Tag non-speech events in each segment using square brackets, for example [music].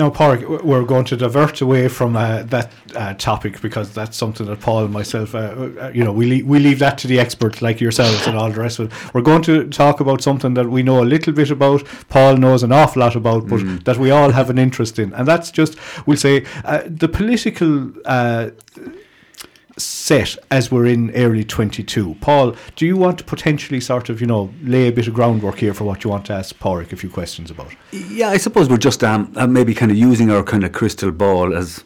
Now, Pádraig, we're going to divert away from uh, that uh, topic because that's something that Paul and myself, uh, uh you know, we leave, we leave that to the experts like yourselves and all the rest of it. We're going to talk about something that we know a little bit about, Paul knows an awful lot about, but mm. that we all have an interest in, and that's just, we'll say, uh, the political uh, set as we're in early 22. Paul, do you want to potentially sort of, you know, lay a bit of groundwork here for what you want to ask Pádraig a few questions about? Yeah, I suppose we're just um, uh, maybe kind of using our kind of crystal ball as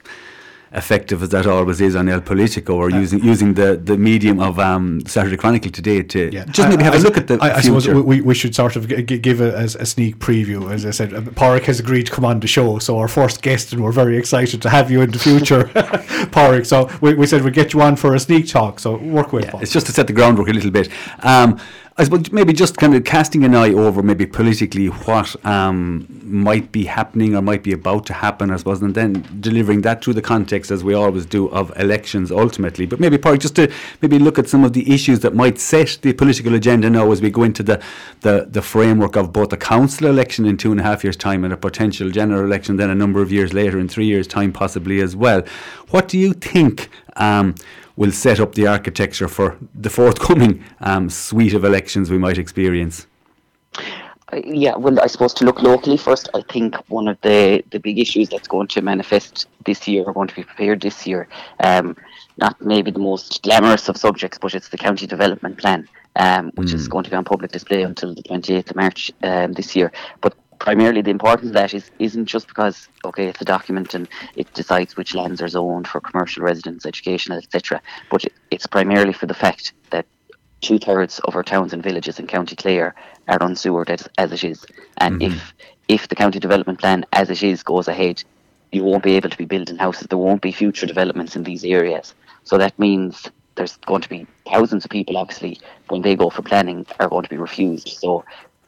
effective as that always is on El Politico or uh, using using the, the medium of um, Saturday Chronicle today to yeah. just maybe I, have I, a look at the I, I suppose we, we should sort of g- give a, a, sneak preview. As I said, uh, Pádraig has agreed to come on the show, so our first guest, and we're very excited to have you in the future, [laughs] Pádraig. So we, we said we'd get you on for a sneak talk, so work with yeah, It's just to set the groundwork a little bit. Um, I suppose maybe just kind of casting an eye over maybe politically what um, might be happening or might be about to happen, I suppose, and then delivering that through the context, as we always do, of elections ultimately. But maybe, part just to maybe look at some of the issues that might set the political agenda now as we go into the, the, the framework of both a council election in two and a half years' time and a potential general election then a number of years later, in three years' time possibly as well. What do you think? Um, will set up the architecture for the forthcoming um, suite of elections we might experience? Uh, yeah, well, I suppose to look locally first, I think one of the, the big issues that's going to manifest this year, or going to be prepared this year, um, not maybe the most glamorous of subjects, but it's the county development plan, um, which mm. is going to be on public display until the 28th of March um, this year. But primarily the importance of that is isn't just because okay it's a document and it decides which lands are zoned for commercial residents, educational, etc. But it, it's primarily for the fact that two thirds of our towns and villages in County Clare are unsewered as, as it is, and mm-hmm. if if the county development plan as it is goes ahead, you won't be able to be building houses. There won't be future developments in these areas. So that means there's going to be thousands of people, obviously, when they go for planning, are going to be refused. So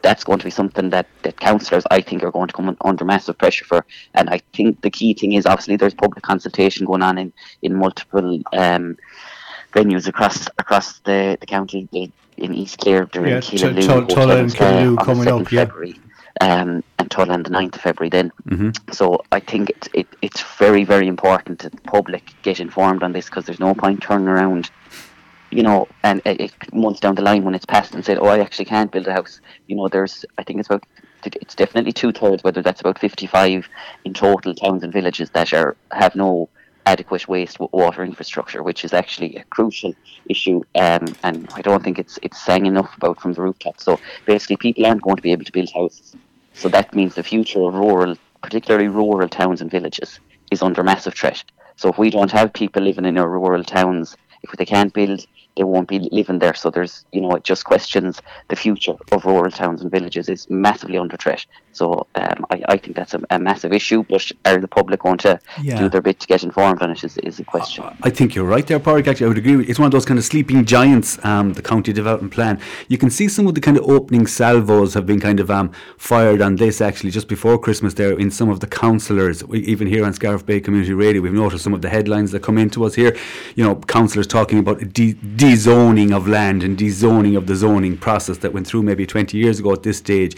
that's going to be something that, that councillors, I think, are going to come under massive pressure for. And I think the key thing is obviously there's public consultation going on in, in multiple um, venues across across the, the county. In East Clare, during yeah, Killaloe, Tulla and Killaloe coming up, yeah. February, um, and Tulla on the 9th of February then. Mm-hmm. So I think it, it, it's very, very important that the public get informed on this because there's no point turning around you know, and it, it, months down the line when it's passed and said, "Oh, I actually can't build a house," you know, there's I think it's about it's definitely two thirds, whether that's about fifty five in total towns and villages that are have no adequate waste water infrastructure, which is actually a crucial issue, um, and I don't think it's it's sang enough about from the rooftop. So basically, people aren't going to be able to build houses. So that means the future of rural, particularly rural towns and villages, is under massive threat. So if we don't have people living in our rural towns, if they can't build they won't be living there. So there's, you know, it just questions the future of rural towns and villages is massively under threat. So um, I, I, think that's a, a, massive issue. But are the public going to yeah. do their bit to get informed on it? Is, is a question. I think you're right there, Pádraig. Actually, I would agree. It's one of those kind of sleeping giants. Um, the county development plan. You can see some of the kind of opening salvos have been kind of um, fired on this actually just before Christmas. There in some of the councillors, even here on Scariff Bay Community Radio, we've noticed some of the headlines that come into us here. You know, councillors talking about de- dezoning of land and dezoning of the zoning process that went through maybe 20 years ago at this stage.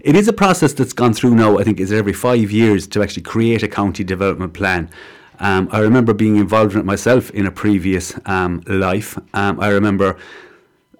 It is a process that's gone through now, I think, is every five years to actually create a county development plan. Um, I remember being involved in it myself in a previous um, life. Um, I remember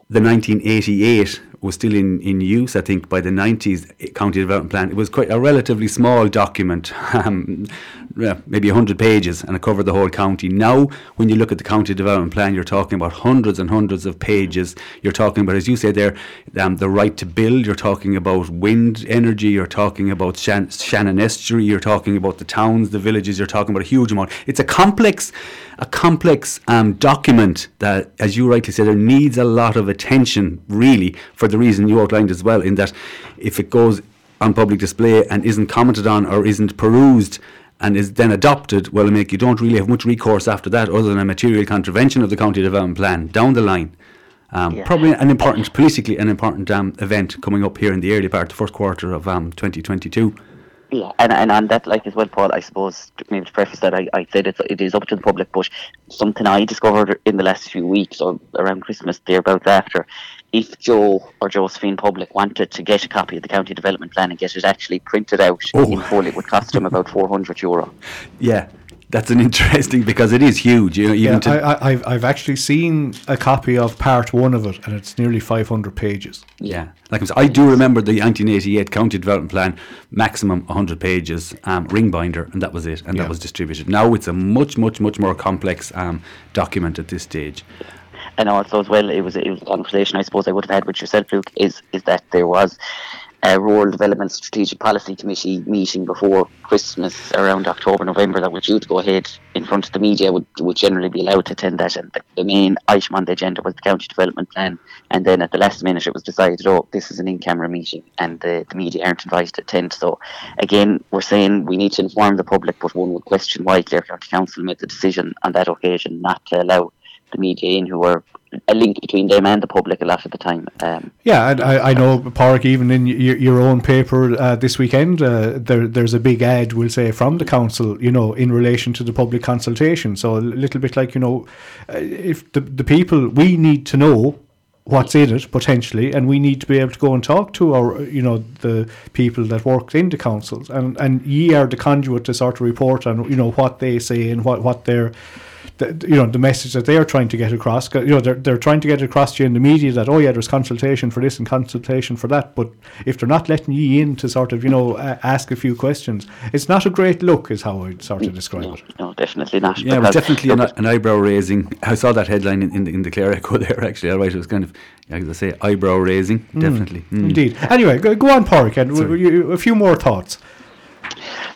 the 1988 was still in, in use, I think, by the 90s County Development Plan. It was quite a relatively small document, [laughs] um, maybe 100 pages, and it covered the whole county. Now, when you look at the County Development Plan, you're talking about hundreds and hundreds of pages. You're talking about, as you say there, um, the right to build, you're talking about wind energy, you're talking about Shan- Shannon Estuary, you're talking about the towns, the villages, you're talking about a huge amount. It's a complex a complex um, document that, as you rightly said, there needs a lot of attention, really, for the reason you outlined as well, in that if it goes on public display and isn't commented on or isn't perused and is then adopted, well, make you don't really have much recourse after that other than a material contravention of the county development plan down the line. Um, yeah. Probably an important, politically, an important um, event coming up here in the early part, the first quarter of um, 2022. Yeah, and, and on that, like as well, Paul, I suppose maybe to preface that, I, I said it's, it is up to the public, but something I discovered in the last few weeks or around Christmas, thereabouts after, if Joe or Josephine Public wanted to get a copy of the county development plan and get it actually printed out Oh. in full, it would cost them about 400 euro. [laughs] Yeah, that's an interesting because it is huge. You know, even Yeah, to I, I, I've, I've actually seen a copy of part one of it, and it's nearly 500 pages. Yeah, like I'm I do remember the 1988 county development plan, maximum 100 pages, um, ring binder, and that was it, and Yeah. that was distributed. Now it's a much, much, much more complex um, document at this stage. And also as well, it was it was a conversation I suppose I would have had with yourself, Luke. Is is that there was a rural development strategic policy committee meeting before Christmas around October November that was due to go ahead in front of the media would would generally be allowed to attend that, and the, the main item on the agenda was the county development plan, and then at the last minute it was decided, oh, this is an in-camera meeting, and the, the media aren't invited to attend. So again, we're saying we need to inform the public, but one would question why Clare County Council made the decision on that occasion not to allow the media in who were a link between them and the public a lot of the time. Um, Yeah, and I, I know, Park, even in your, your own paper uh, this weekend, uh, there, there's a big ad, we'll say, from the council, you know, in relation to the public consultation. So a little bit like, you know, uh, if the, the people, we need to know what's in it potentially, and we need to be able to go and talk to our, you know, the people that work in the councils, and and ye are the conduit to sort of report on, you know, what they say and what what their the, you know the message that they are trying to get across. 'Cause, You know they're they're trying to get across to you in the media that oh yeah there's consultation for this and consultation for that. But if they're not letting you in to sort of you know uh, ask a few questions, it's not a great look, is how I'd sort of describe no, it. no, definitely not. Yeah, it was definitely an, an eyebrow raising. I saw that headline in, in, the, in the Clare Echo [laughs] there, actually. Otherwise, it was kind of, yeah, as I say, eyebrow raising, definitely. Mm. Indeed. Anyway, go, go on, Park, and w- w- a few more thoughts.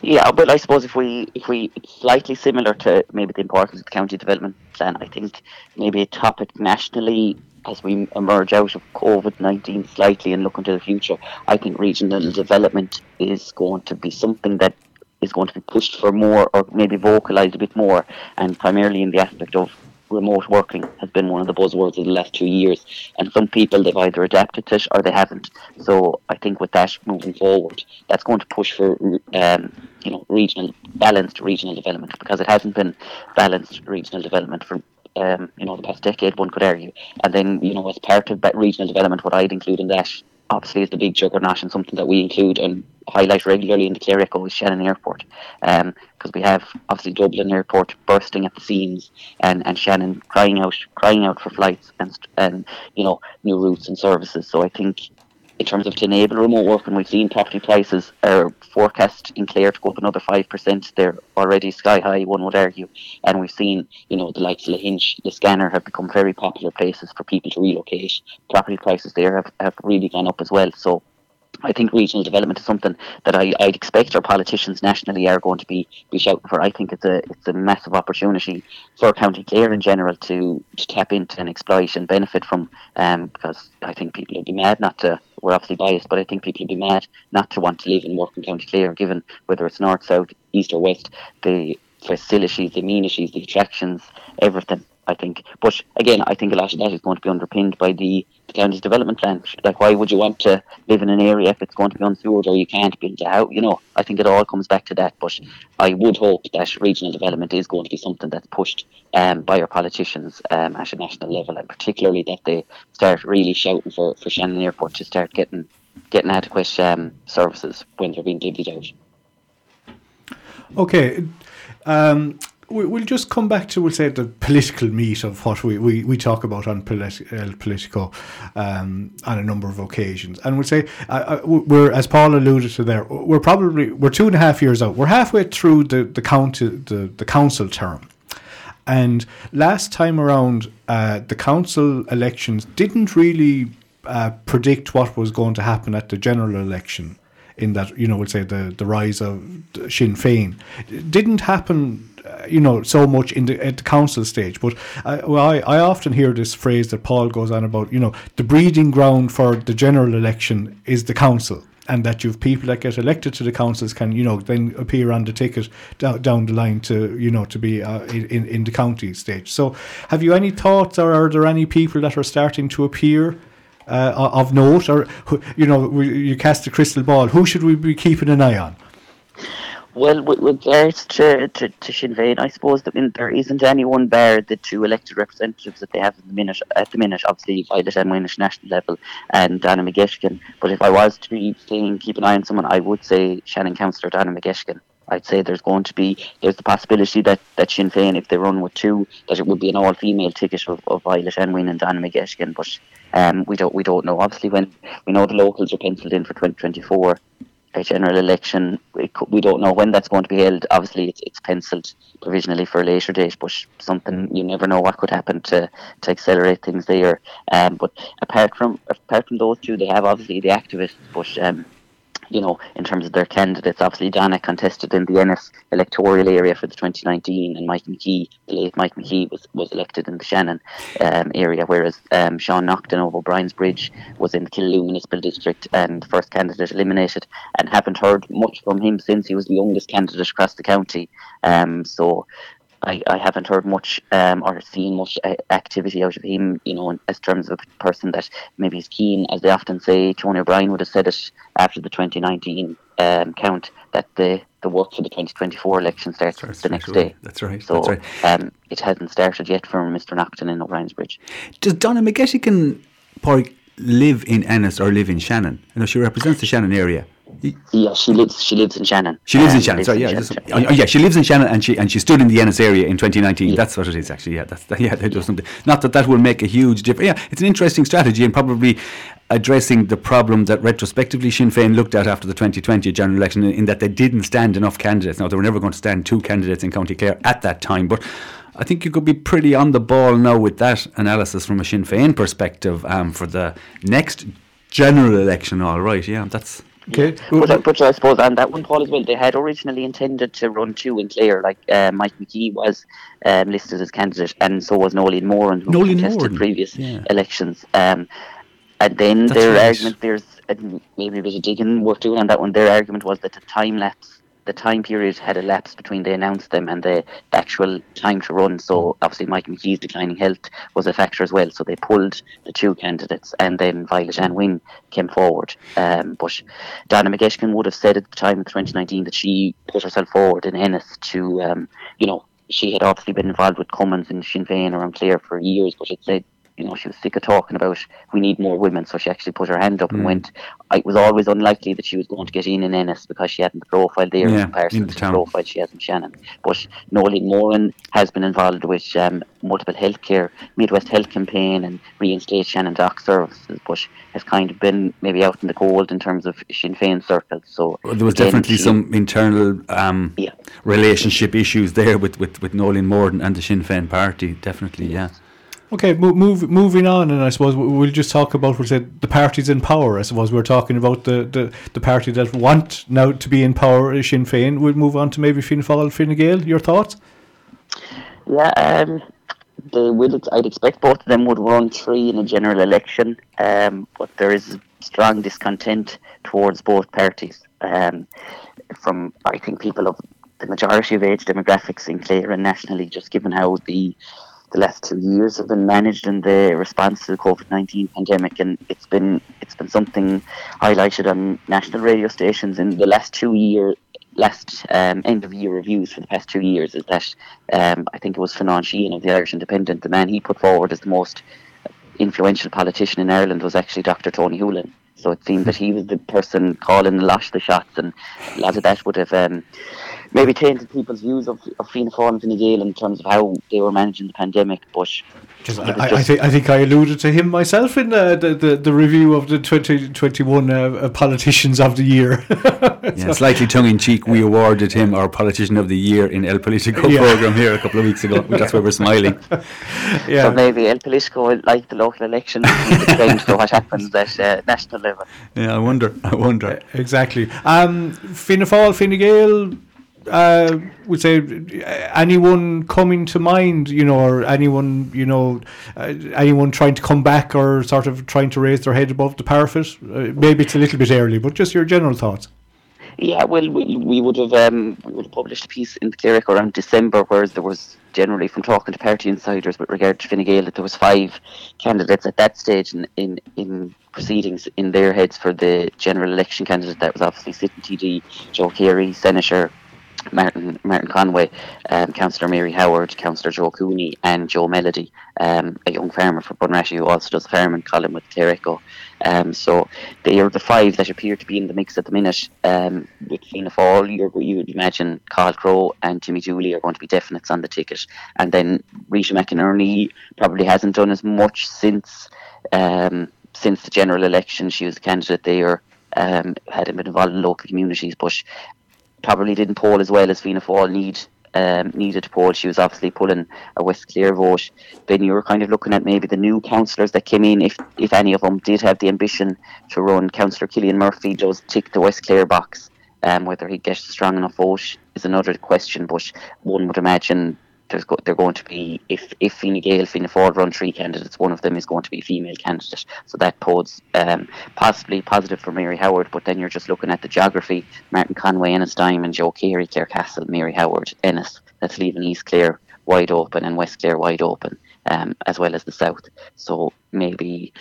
Yeah, but I suppose if we if we slightly similar to maybe the importance of the county development plan, I think maybe a topic nationally as we emerge out of COVID nineteen slightly and look into the future, I think regional development is going to be something that is going to be pushed for more or maybe vocalised a bit more and primarily in the aspect of remote working has been one of the buzzwords of the last two years. And some people they've either adapted to it or they haven't. So I think with that moving forward, that's going to push for um, you know regional balanced regional development because it hasn't been balanced regional development for um, you know the past decade. One could argue, and then you know as part of regional development, what I'd include in that obviously is the big juggernaut and something that we include and highlight regularly in the Clare Echo is Shannon Airport. Um, because we have obviously Dublin Airport bursting at the seams and, and Shannon crying out crying out for flights and and you know new routes and services. So I think in terms of to enable remote working, we've seen property prices are forecast in Clare to go up another five percent. They're already sky high, one would argue, and we've seen you know the likes of Lahinch, Liscannor have become very popular places for people to relocate. Property prices there have, have really gone up as well. So I think regional development is something that I, I'd expect our politicians nationally are going to be, be shouting for. I think it's a it's a massive opportunity for County Clare in general to, to tap into and exploit and benefit from. Um, because I think people would be mad not to. We're obviously biased, but I think people would be mad not to want to live and work in County Clare, given whether it's north, south, east, or west, the facilities, the amenities, the attractions, everything. I think. But again, I think a lot of that is going to be underpinned by the, the county's development plan. Like, why would you want to live in an area if it's going to be unsewered or you can't build a house? You know, I think it all comes back to that. But I would hope that regional development is going to be something that's pushed um, by our politicians um, at a national level, and particularly that they start really shouting for, for Shannon Airport to start getting getting adequate um, services when they're being divvied out. Okay. Um, we'll just come back to, we'll say, the political meat of what we, we, we talk about on politi- Politico um, on a number of occasions. And we'll say, uh, we're, as Paul alluded to there, we're probably, we're two and a half years out. We're halfway through the, the, county, the, the council term. And last time around, uh, the council elections didn't really uh, predict what was going to happen at the general election. In that, you know, we'll say the, the rise of Sinn Féin it didn't happen, you know, so much in the at the council stage. But uh, well, I, I often hear this phrase that Paul goes on about, you know, the breeding ground for the general election is the council and that you've people that get elected to the councils can you know then appear on the ticket down, down the line to you know to be uh, in in the county stage so have you any thoughts or are there any people that are starting to appear uh, of note or you know you cast a crystal ball who should we be keeping an eye on Well, with regards to, to, to Sinn Féin, I suppose that there isn't any one bar the two elected representatives that they have at the minute. At the minute, obviously, Violet and Winish national level and Donna McGettigan. But if I was to be saying keep an eye on someone, I would say Shannon Councillor Donna McGettigan. I'd say there's going to be there's the possibility that, that Sinn Féin, if they run with two, that it would be an all female ticket of, of Violet-Anne Wynne and Donna McGettigan. But um, we don't we don't know. Obviously, when we know the locals are penciled in for 2024 a general election. We, we don't know when that's going to be held. Obviously, it's, it's penciled provisionally for a later date, but something you never know what could happen to, to accelerate things there. Um, but apart from apart from those two, they have obviously the activists, but um, you know, in terms of their candidates. Obviously, Donna contested in the Ennis electoral area for the 2019, and Mike McKee, the late Mike McKee, was, was elected in the Shannon um, area, whereas um, Sean Naughton of O'Brien's Bridge was in the Killaloe Municipal District and first candidate eliminated, and haven't heard much from him since he was the youngest candidate across the county. Um, so I, I haven't heard much um, or seen much uh, activity out of him, you know, as terms of a person that maybe is keen, as they often say. Tony O'Brien would have said it after the 2019 um, count that the, the work for the 2024 election starts That's the next day. That's right. So That's right. Um, it hasn't started yet for Mr. Naughton in O'Brien's Bridge. Does Donna McGettigan live in Ennis or live in Shannon? You know, she represents the Shannon area. Yeah, she lives. She lives in Shannon. She lives um, in Shannon. Sorry, yeah, just, oh, yeah, she lives in Shannon, and she and she stood in the Ennis area in 2019. Yeah. That's what it is, actually. Yeah, that's that, [laughs] yeah. That does something. Not that that will make a huge difference. Yeah, it's an interesting strategy and probably addressing the problem that retrospectively Sinn Féin looked at after the 2020 general election, in, in that they didn't stand enough candidates. Now they were never going to stand two candidates in County Clare at that time, but. I think you could be pretty on the ball now with that analysis from a Sinn Féin perspective um, for the next general election. All right, yeah, that's Okay. But, but, I suppose on that one, Paul, as well, they had originally intended to run two in Clare, like uh, Mike McKee was um, listed as candidate, and so was Noeleen Moran, who Noeleen contested Moran. previous yeah. elections. Um, and then That's their right. argument, there's uh, maybe a bit of digging worth doing on that one. Their argument was that the time lapse the time period had elapsed between they announced them and the, actual time to run. So obviously Mike McKee's declining health was a factor as well. So they pulled the two candidates and then Violet-Anne Wynne came forward. Um, but Donna McGettigan would have said at the time in 2019 that she put herself forward in Ennis to, um, you know, she had obviously been involved with Cummins and Sinn Féin around Clare for years, but it said you know, she was sick of talking about we need more women, so she actually put her hand up mm. and went. It was always unlikely that she was going to get in in Ennis because she hadn't the profile there yeah, in comparison the to the profile she has in Shannon. But Noeleen Moran has been involved with um, multiple healthcare, Midwest Health Campaign, and reinstate Shannon Doc services, but has kind of been maybe out in the cold in terms of Sinn Féin circles. So well, there was again, definitely she, some internal um, yeah. relationship issues there with, with, with Noeleen Moran and the Sinn Féin party. Definitely, yeah. Okay, move, move, moving on, and I suppose we'll just talk about we said the parties in power. I suppose we're talking about the, the, the party that want now to be in power, Sinn Féin. We'll move on to maybe Fianna Fáil, Fine Gael. Your thoughts? Yeah, um, they will. I'd expect both of them would run three in a general election, um, but there is strong discontent towards both parties. Um, from I think people of the majority of age demographics in Clare and nationally, just given how the the last two years have been managed in the response to the COVID nineteen pandemic, and it's been it's been something highlighted on national radio stations in the last two year last um, end of year reviews for the past two years. Is that um, I think it was Fionnán Sheahan of the Irish Independent, the man he put forward as the most influential politician in Ireland was actually Dr. Tony Holohan. So it seemed that he was the person calling the lot the shots, and a lot of that would have um, maybe tainted people's views of, of Fianna Fáil and Fine Gael in terms of how they were managing the pandemic. But I, I, think I think I alluded to him myself in the the, the, the review of the 2021 uh, uh, politicians of the year. [laughs] yeah, slightly tongue in cheek, we awarded him our politician of the year in El Politico yeah. program here a couple of weeks ago. [laughs] That's why we're smiling. yeah. So maybe El Politico, like the local election, change to what happens at uh, national level. Yeah, I wonder. I wonder. exactly. Um, Fianna Fáil, Fine Gael uh, would say anyone coming to mind, you know, or anyone, you know, uh, anyone trying to come back or sort of trying to raise their head above the parapet? Uh, maybe it's a little bit early, but just your general thoughts. Yeah, well, we, we would have um, we would have published a piece in the Clare Echo around December, where there was generally from talking to party insiders with regard to Fine Gael that there was five candidates at that stage in, in, in proceedings in their heads for the general election candidate. That was obviously sitting TD Joe Carey, Senator Martin Martin Conway, um, Councillor Mary Howard, Councillor Joe Cooney, and Joe Melody, um, a young farmer from Bunratty who also does farming column with Clare Echo. Um, so they are the five that appear to be in the mix at the minute. Um, with Fianna Fáil, you would imagine Cathal Crowe and Timmy Dooley are going to be definites on the ticket. And then Rita McInerney probably hasn't done as much since um, since the general election. She was a candidate there. Um, hadn't been involved in local communities, but probably didn't poll as well as Fianna Fáil need um, needed to poll. She was obviously pulling a West Clare vote. Then you were kind of looking at maybe the new councillors that came in, if if any of them did have the ambition to run. Councillor Killian Murphy does tick the West Clare box. Um, whether he gets a strong enough vote is another question, but one would imagine there's go- they're going to be if if Fine Gael, Fianna Fáil run three candidates, one of them is going to be a female candidate. So that pods um, possibly positive for Mary Howard. But then you're just looking at the geography: Martin Conway, Ennistymon, Joe Carey, Clarecastle, Mary Howard, Ennis. That's leaving East Clare wide open and West Clare wide open. Um, as well as the south. So maybe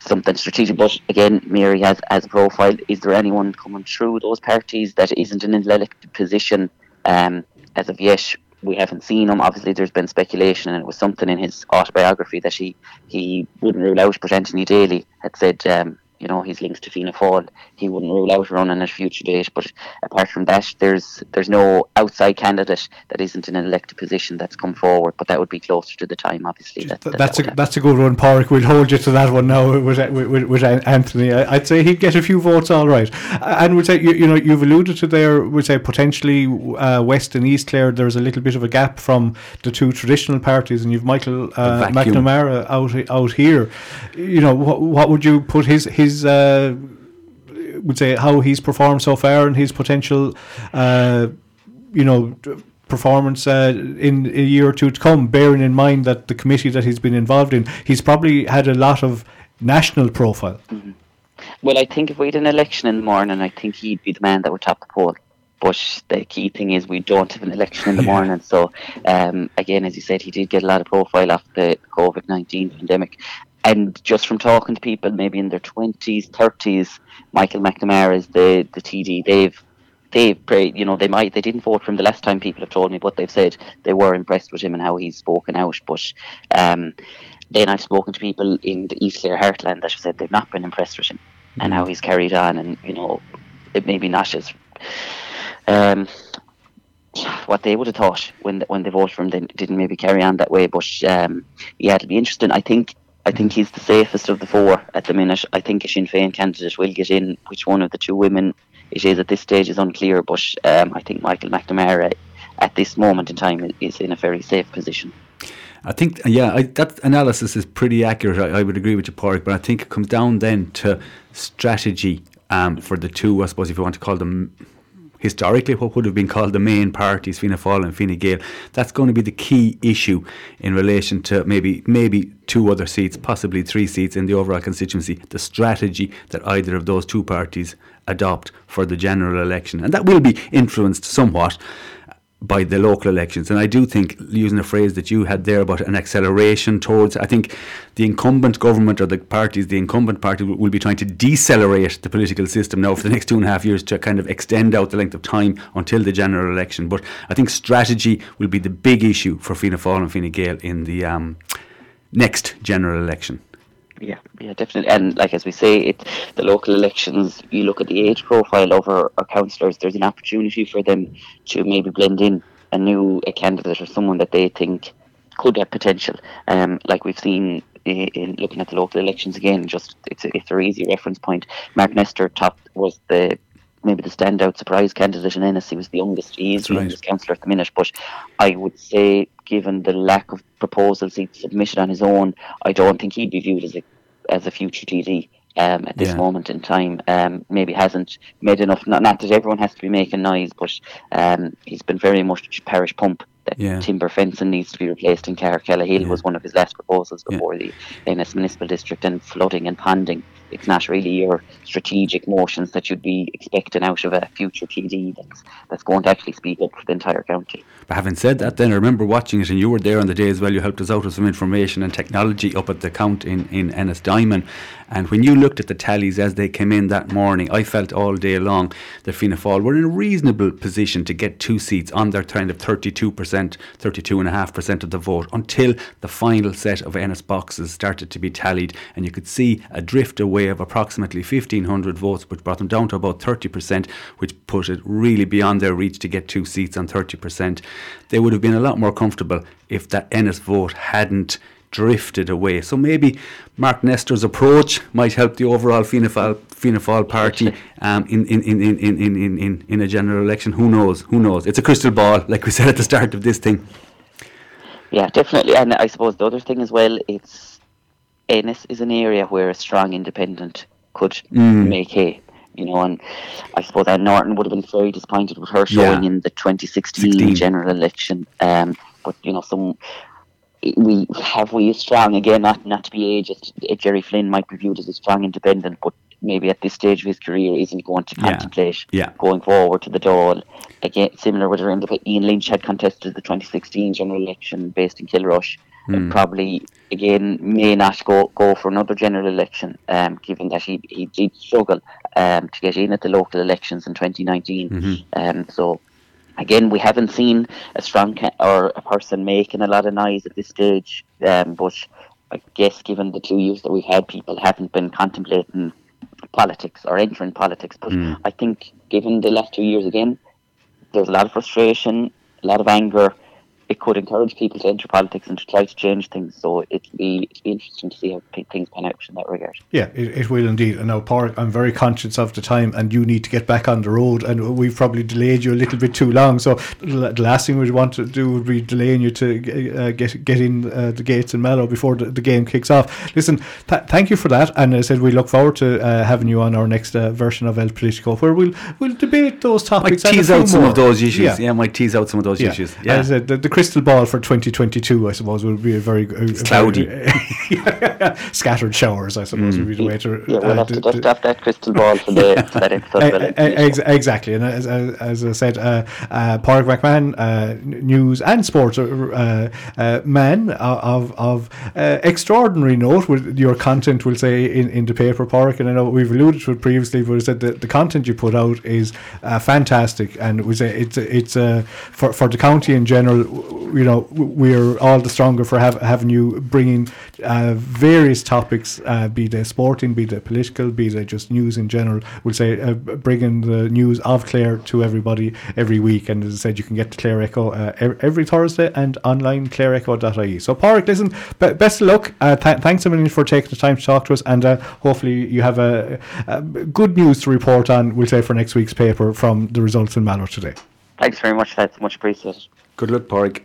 something strategic. But again, Mary has as a profile. Is there anyone coming through those parties that isn't in an elected position um, as of yet? We haven't seen him. Obviously, there's been speculation, and it was something in his autobiography that he he wouldn't rule out. But Anthony Daly had said um, you know his links to Fianna Fáil, he wouldn't rule out running at a future date. But apart from that, there's there's no outside candidate that isn't in an elected position that's come forward. But that would be closer to the time, obviously. That, that, that's that a that's a good one, Park. We'll hold you to that one now with with, with Anthony. I'd say he'd get a few votes, all right. And we'd say you, you know you've alluded to there. We'd say potentially uh, West and East Clare. There's a little bit of a gap from the two traditional parties, and you've Michael uh, McNamara out out here. You know what, what would you put his his his uh, would say how he's performed so far and his potential, uh, you know, performance uh, in a year or two to come. Bearing in mind that the committee that he's been involved in, he's probably had a lot of national profile. Mm-hmm. Well, I think if we had an election in the morning, I think he'd be the man that would top the poll. But the key thing is we don't have an election in the [laughs] yeah. morning. So um, again, as you said, he did get a lot of profile after the COVID nineteen pandemic, and just from talking to people maybe in their 20s 30s michael mcnamara is the the td they've they've prayed you know they might they didn't vote for him the last time people have told me but they've said they were impressed with him and how he's spoken out. But um, then i've spoken to people in the east clare heartland that have said they've not been impressed with him mm-hmm. and how he's carried on and you know it maybe not as um, what they would have thought when when they voted for him they didn't maybe carry on that way. But um, yeah it'll be interesting. I think I think he's the safest of the four at the minute. I think a Sinn Féin candidate will get in. Which one of the two women it is at this stage is unclear, but um, I think Michael McNamara at this moment in time is in a very safe position. I think, yeah, I, that analysis is pretty accurate. I, I, would agree with you, Park, but I think it comes down then to strategy um, for the two, I suppose, if you want to call them historically what would have been called the main parties, Fianna Fáil and Fine Gael. That's going to be the key issue in relation to maybe maybe two other seats, possibly three seats in the overall constituency. The strategy that either of those two parties adopt for the general election, and that will be influenced somewhat by the local elections. And I do think, using a phrase that you had there about an acceleration towards, I think the incumbent government or the parties, the incumbent party will, will, be trying to decelerate the political system now for the next two and a half years to kind of extend out the length of time until the general election. But I think strategy will be the big issue for Fianna Fáil and Fine Gael in the um, next general election. Yeah, yeah, definitely. And like as we say, it the local elections. You look at the age profile of our, our councillors. There's an opportunity for them to maybe blend in a new a candidate or someone that they think could have potential. Um, like we've seen in, in looking at the local elections again. Just it's a, it's a easy reference point. Mark Nestor top was the maybe the standout surprise candidate in Ennis. He was the youngest. He is the right. youngest councillor at the minute. But I would say, given the lack of proposals he'd submitted on his own, I don't think he'd be viewed as a as a future TD. Um, at this yeah. moment in time, um, maybe hasn't made enough. Not, not that everyone has to be making noise, but um, he's been very much parish pump that yeah. timber fencing needs to be replaced in Carrickkellahill yeah. was one of his last proposals before the Ennis Municipal District and flooding and ponding it's not really your strategic motions that you'd be expecting out of a future TD that's that's going to actually speak up for the entire county. But having said that, then I remember watching it, and you were there on the day as well. You helped us out with some information and technology up at the count in in Ennis Diamond. And when you looked at the tallies as they came in that morning, I felt all day long that Fianna Fáil were in a reasonable position to get two seats on their kind of 32%, 32.5% of the vote until the final set of Ennis boxes started to be tallied. And you could see a drift away of approximately 1,500 votes, which brought them down to about 30%, which put it really beyond their reach to get two seats on 30%. They would have been a lot more comfortable if that Ennis vote hadn't drifted away. So maybe Mark Nestor's approach might help the overall Fianna Fáil, Fianna Fáil party [laughs] um, in, in, in, in, in, in, in, in a general election. Who knows? Who knows? It's a crystal ball, like we said at the start of this thing. Yeah, definitely. And I suppose the other thing as well, it's Ennis is an area where a strong independent could mm. make hay. You know, and I suppose Anne Norton would have been very disappointed with her showing yeah. in the 2016 16. general election. Um, but you know, some we have we a strong again, not not to be ageist. Jerry Flynn might be viewed as a strong independent, but maybe at this stage of his career isn't going to contemplate yeah. going forward to the Dáil. Again, similar with Ian Lynch had contested the 2016 general election based in Kilrush. Mm. And probably again may not go go for another general election, um, given that he he did struggle um, to get in at the local elections in 2019. Mm-hmm. Um, so again, we haven't seen a strong ca- or a person making a lot of noise at this stage. Um, but I guess, given the two years that we've had, people haven't been contemplating politics or entering politics. But mm. I think, given the last two years again, there's a lot of frustration, a lot of anger, it could encourage people to enter politics and to try to change things. So it'll be it'll be interesting to see how things pan out in that regard. Yeah, it, it will indeed. And now, Park, I'm very conscious of the time, and you need to get back on the road, and we've probably delayed you a little bit too long. So the last thing we'd want to do would be delaying you to uh, get get in uh, the gates in Mallow before the, the game kicks off. Listen, th- thank you for that, and I said we look forward to uh, having you on our next uh, version of El Politico, where we'll we'll debate those topics. Might tease out some more. of those issues. Yeah. yeah, might tease out some of those yeah. issues. Yeah, As I said, the, the crystal ball for 2022, I suppose, would be a very a cloudy, [laughs] scattered showers. I suppose mm. would be the way to. Yeah, we'll uh, have to just have that crystal ball for the that episode. Ex- exactly, and as, as I said, uh, uh, Park McMahon, uh, news and sports uh, uh, man of of uh, extraordinary note. With your content, will say in, in the paper, Park, and I know we've alluded to it previously, but said that the content you put out is fantastic, and we say it's it's for for the county in general you know we're all the stronger for have, having you bringing uh, various topics, uh, be they sporting, be they political, be they just news in general. We'll say uh, bringing the news of Clare to everybody every week. And as I said, you can get the Clare Echo uh, every Thursday and online clareecho.ie. So, Park, listen, b- best of luck. Uh, th- thanks a million for taking the time to talk to us, and uh, hopefully you have a, a good news to report on. We'll say for next week's paper from the results in Mallow today. Thanks very much. That's much appreciated. Good luck, Park.